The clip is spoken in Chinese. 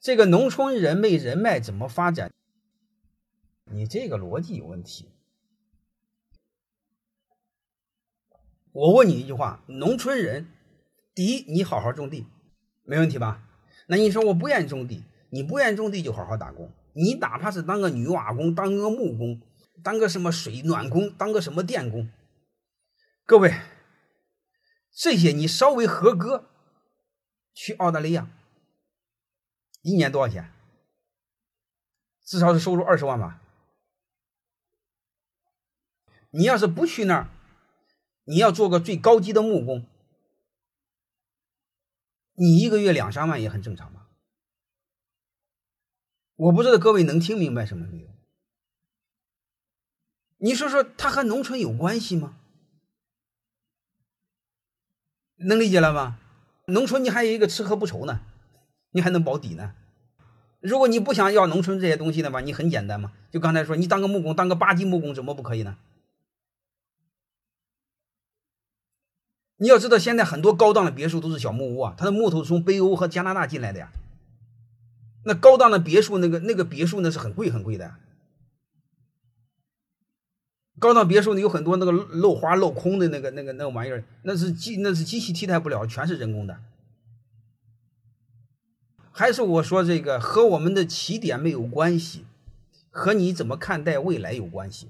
这个农村人没人脉怎么发展？你这个逻辑有问题。我问你一句话：农村人，第一，你好好种地，没问题吧？那你说我不愿意种地，你不愿意种地就好好打工。你哪怕是当个女瓦工，当个木工，当个什么水暖工，当个什么电工，各位，这些你稍微合格，去澳大利亚，一年多少钱？至少是收入二十万吧。你要是不去那儿，你要做个最高级的木工，你一个月两三万也很正常吧？我不知道各位能听明白什么没有？你说说，它和农村有关系吗？能理解了吗？农村你还有一个吃喝不愁呢，你还能保底呢。如果你不想要农村这些东西的话，你很简单嘛，就刚才说，你当个木工，当个八级木工，怎么不可以呢？你要知道，现在很多高档的别墅都是小木屋啊，它的木头从北欧和加拿大进来的呀。那高档的别墅，那个那个别墅那是很贵很贵的。高档别墅呢有很多那个漏花漏空的那个那个那个玩意儿，那是机那是机器替代不了，全是人工的。还是我说这个和我们的起点没有关系，和你怎么看待未来有关系。